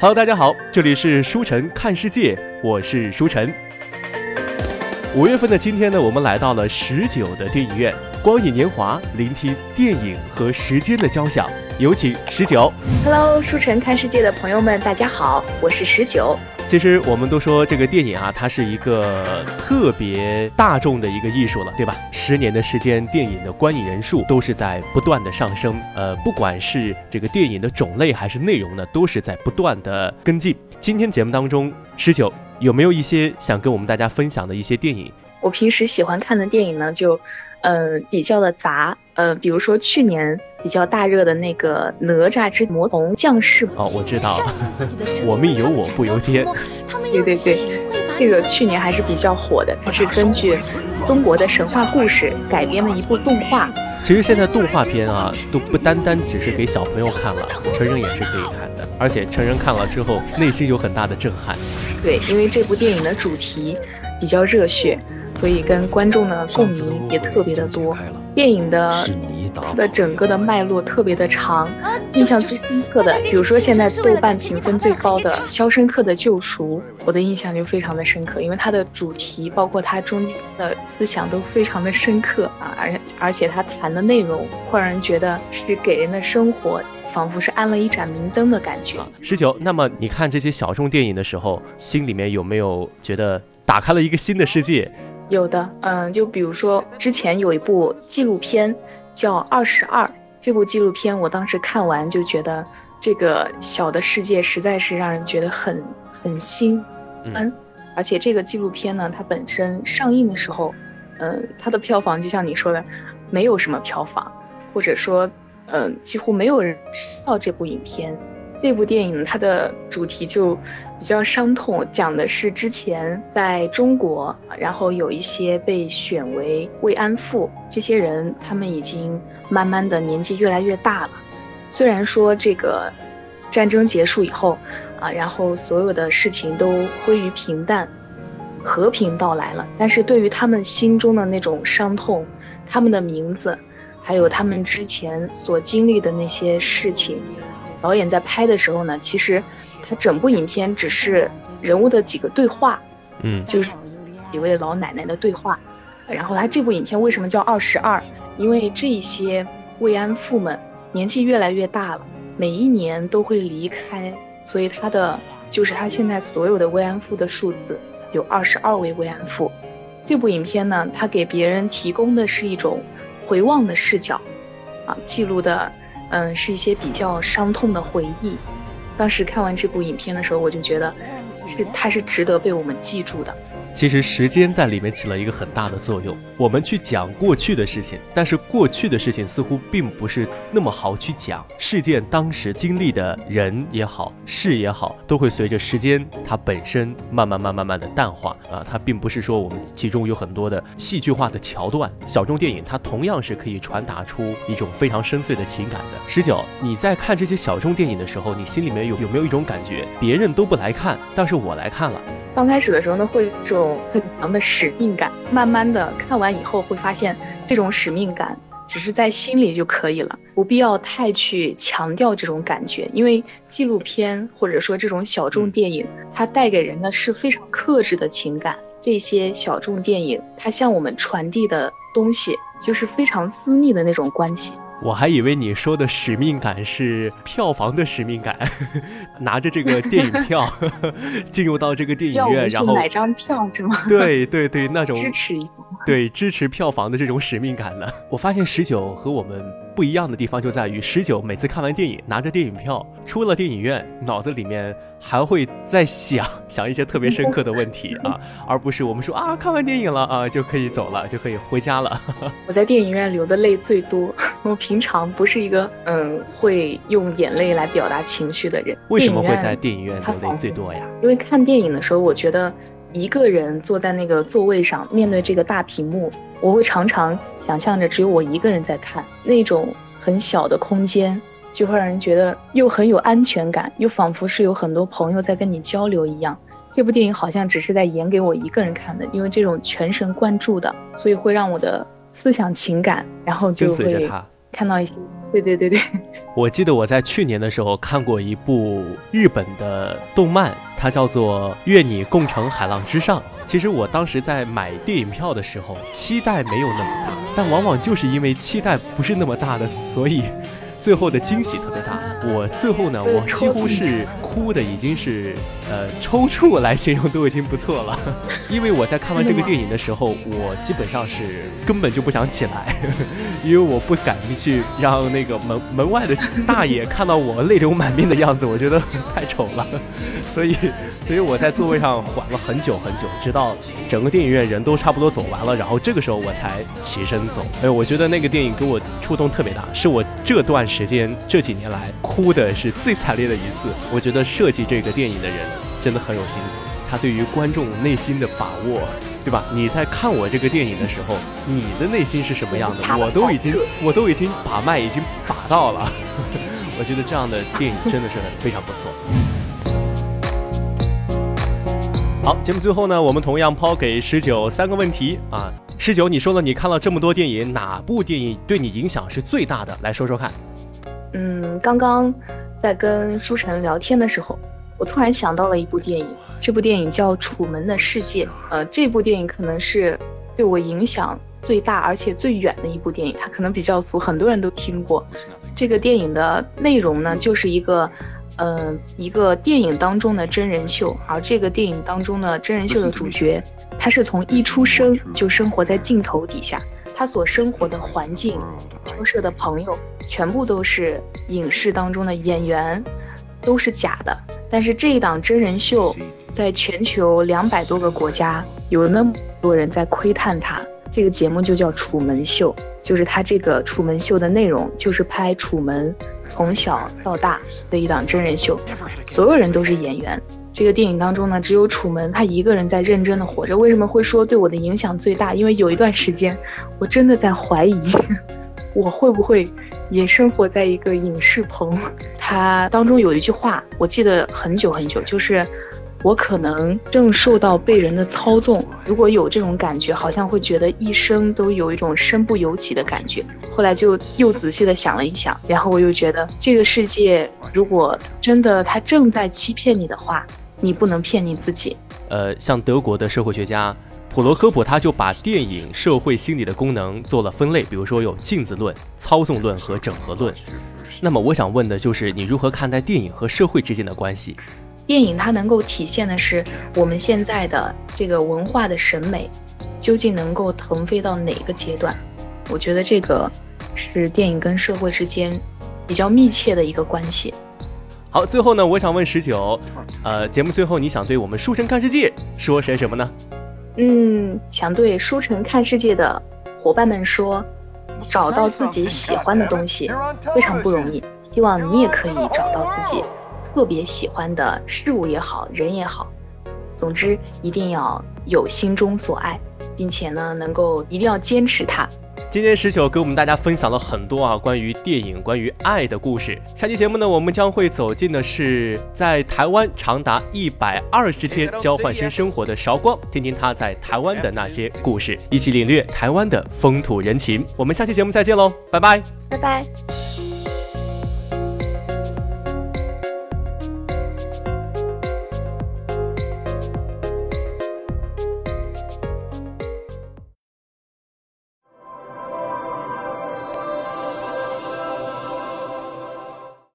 好大家好，这里是书晨看世界，我是书晨。五月份的今天呢，我们来到了十九的电影院，光影年华，聆听电影和时间的交响。有请十九。Hello，书城看世界的朋友们，大家好，我是十九。其实我们都说这个电影啊，它是一个特别大众的一个艺术了，对吧？十年的时间，电影的观影人数都是在不断的上升。呃，不管是这个电影的种类还是内容呢，都是在不断的跟进。今天节目当中，十九有没有一些想跟我们大家分享的一些电影？我平时喜欢看的电影呢，就，呃，比较的杂。呃，比如说去年比较大热的那个《哪吒之魔童降世》哦，我知道，我命由我不由天。对对对，这个去年还是比较火的，它是根据中国的神话故事改编的一部动画。其实现在动画片啊，都不单单只是给小朋友看了，成人也是可以看的，而且成人看了之后内心有很大的震撼。对，因为这部电影的主题比较热血。所以跟观众的共鸣也特别的多。电影的它的整个的脉络特别的长，印象最深刻的，比如说现在豆瓣评分最高的《肖申克的救赎》，我的印象就非常的深刻，因为它的主题包括它中间的思想都非常的深刻啊，而而且它谈的内容会让人觉得是给人的生活仿佛是安了一盏明灯的感觉。十九，那么你看这些小众电影的时候，心里面有没有觉得打开了一个新的世界？有的，嗯，就比如说之前有一部纪录片叫《二十二》，这部纪录片我当时看完就觉得这个小的世界实在是让人觉得很很新，嗯，而且这个纪录片呢，它本身上映的时候，嗯，它的票房就像你说的，没有什么票房，或者说，嗯，几乎没有人知道这部影片。这部电影它的主题就比较伤痛，讲的是之前在中国，然后有一些被选为慰安妇，这些人他们已经慢慢的年纪越来越大了。虽然说这个战争结束以后，啊，然后所有的事情都归于平淡，和平到来了，但是对于他们心中的那种伤痛，他们的名字，还有他们之前所经历的那些事情。导演在拍的时候呢，其实他整部影片只是人物的几个对话，嗯，就是几位老奶奶的对话。然后他这部影片为什么叫二十二？因为这些慰安妇们年纪越来越大了，每一年都会离开，所以他的就是他现在所有的慰安妇的数字有二十二位慰安妇。这部影片呢，它给别人提供的是一种回望的视角，啊，记录的。嗯，是一些比较伤痛的回忆。当时看完这部影片的时候，我就觉得，是它是值得被我们记住的。其实时间在里面起了一个很大的作用。我们去讲过去的事情，但是过去的事情似乎并不是那么好去讲。事件当时经历的人也好，事也好，都会随着时间它本身慢慢、慢、慢慢的淡化啊。它并不是说我们其中有很多的戏剧化的桥段。小众电影它同样是可以传达出一种非常深邃的情感的。十九，你在看这些小众电影的时候，你心里面有有没有一种感觉？别人都不来看，但是我来看了。刚开始的时候呢，会有一种很强的使命感。慢慢的看完以后，会发现这种使命感只是在心里就可以了，不必要太去强调这种感觉。因为纪录片或者说这种小众电影，它带给人的是非常克制的情感。这些小众电影，它向我们传递的东西，就是非常私密的那种关系。我还以为你说的使命感是票房的使命感，拿着这个电影票 进入到这个电影院，然后买张票是吗？对对对，那种支持一下，对支持票房的这种使命感呢。我发现十九和我们。不一样的地方就在于，十九每次看完电影，拿着电影票出了电影院，脑子里面还会在想想一些特别深刻的问题啊，而不是我们说啊，看完电影了啊就可以走了，就可以回家了。我在电影院流的泪最多，我平常不是一个嗯会用眼泪来表达情绪的人。为什么会在电影院流泪最多呀？因为看电影的时候，我觉得。一个人坐在那个座位上，面对这个大屏幕，我会常常想象着只有我一个人在看，那种很小的空间，就会让人觉得又很有安全感，又仿佛是有很多朋友在跟你交流一样。这部电影好像只是在演给我一个人看的，因为这种全神贯注的，所以会让我的思想情感，然后就会看到一些对对对对。我记得我在去年的时候看过一部日本的动漫，它叫做《愿你共乘海浪之上》。其实我当时在买电影票的时候，期待没有那么大，但往往就是因为期待不是那么大的，所以。最后的惊喜特别大，我最后呢，我几乎是哭的已经是呃抽搐来形容都已经不错了，因为我在看完这个电影的时候，我基本上是根本就不想起来，因为我不敢去让那个门门外的大爷看到我泪流满面的样子，我觉得 太丑了，所以所以我在座位上缓了很久很久，直到整个电影院人都差不多走完了，然后这个时候我才起身走。哎，我觉得那个电影给我触动特别大，是我这段。时间这几年来哭的是最惨烈的一次。我觉得设计这个电影的人真的很有心思，他对于观众内心的把握，对吧？你在看我这个电影的时候，你的内心是什么样的？我都已经，我都已经把脉已经把到了。我觉得这样的电影真的是非常不错。好，节目最后呢，我们同样抛给十九三个问题啊。十九，你说了你看了这么多电影，哪部电影对你影响是最大的？来说说看。嗯，刚刚在跟舒晨聊天的时候，我突然想到了一部电影，这部电影叫《楚门的世界》。呃，这部电影可能是对我影响最大而且最远的一部电影，它可能比较俗，很多人都听过。这个电影的内容呢，就是一个，呃，一个电影当中的真人秀，而这个电影当中的真人秀的主角，他是从一出生就生活在镜头底下。他所生活的环境、交涉的朋友，全部都是影视当中的演员，都是假的。但是这一档真人秀，在全球两百多个国家，有那么多人在窥探他。这个节目就叫《楚门秀》，就是他这个《楚门秀》的内容，就是拍楚门从小到大的一档真人秀，所有人都是演员。这个电影当中呢，只有楚门他一个人在认真的活着。为什么会说对我的影响最大？因为有一段时间，我真的在怀疑，我会不会也生活在一个影视棚。他当中有一句话，我记得很久很久，就是我可能正受到被人的操纵。如果有这种感觉，好像会觉得一生都有一种身不由己的感觉。后来就又仔细的想了一想，然后我又觉得这个世界如果真的他正在欺骗你的话。你不能骗你自己。呃，像德国的社会学家普罗科普，他就把电影社会心理的功能做了分类，比如说有镜子论、操纵论和整合论。那么我想问的就是，你如何看待电影和社会之间的关系？电影它能够体现的是我们现在的这个文化的审美，究竟能够腾飞到哪个阶段？我觉得这个是电影跟社会之间比较密切的一个关系。好，最后呢，我想问十九，呃，节目最后你想对我们书城看世界说些什么呢？嗯，想对书城看世界的伙伴们说，找到自己喜欢的东西非常不容易，希望你也可以找到自己特别喜欢的事物也好，人也好，总之一定要有心中所爱，并且呢，能够一定要坚持它。今天十九给我们大家分享了很多啊关于电影、关于爱的故事。下期节目呢，我们将会走进的是在台湾长达一百二十天交换生生活的韶光，听听他在台湾的那些故事，一起领略台湾的风土人情。我们下期节目再见喽，拜拜，拜拜。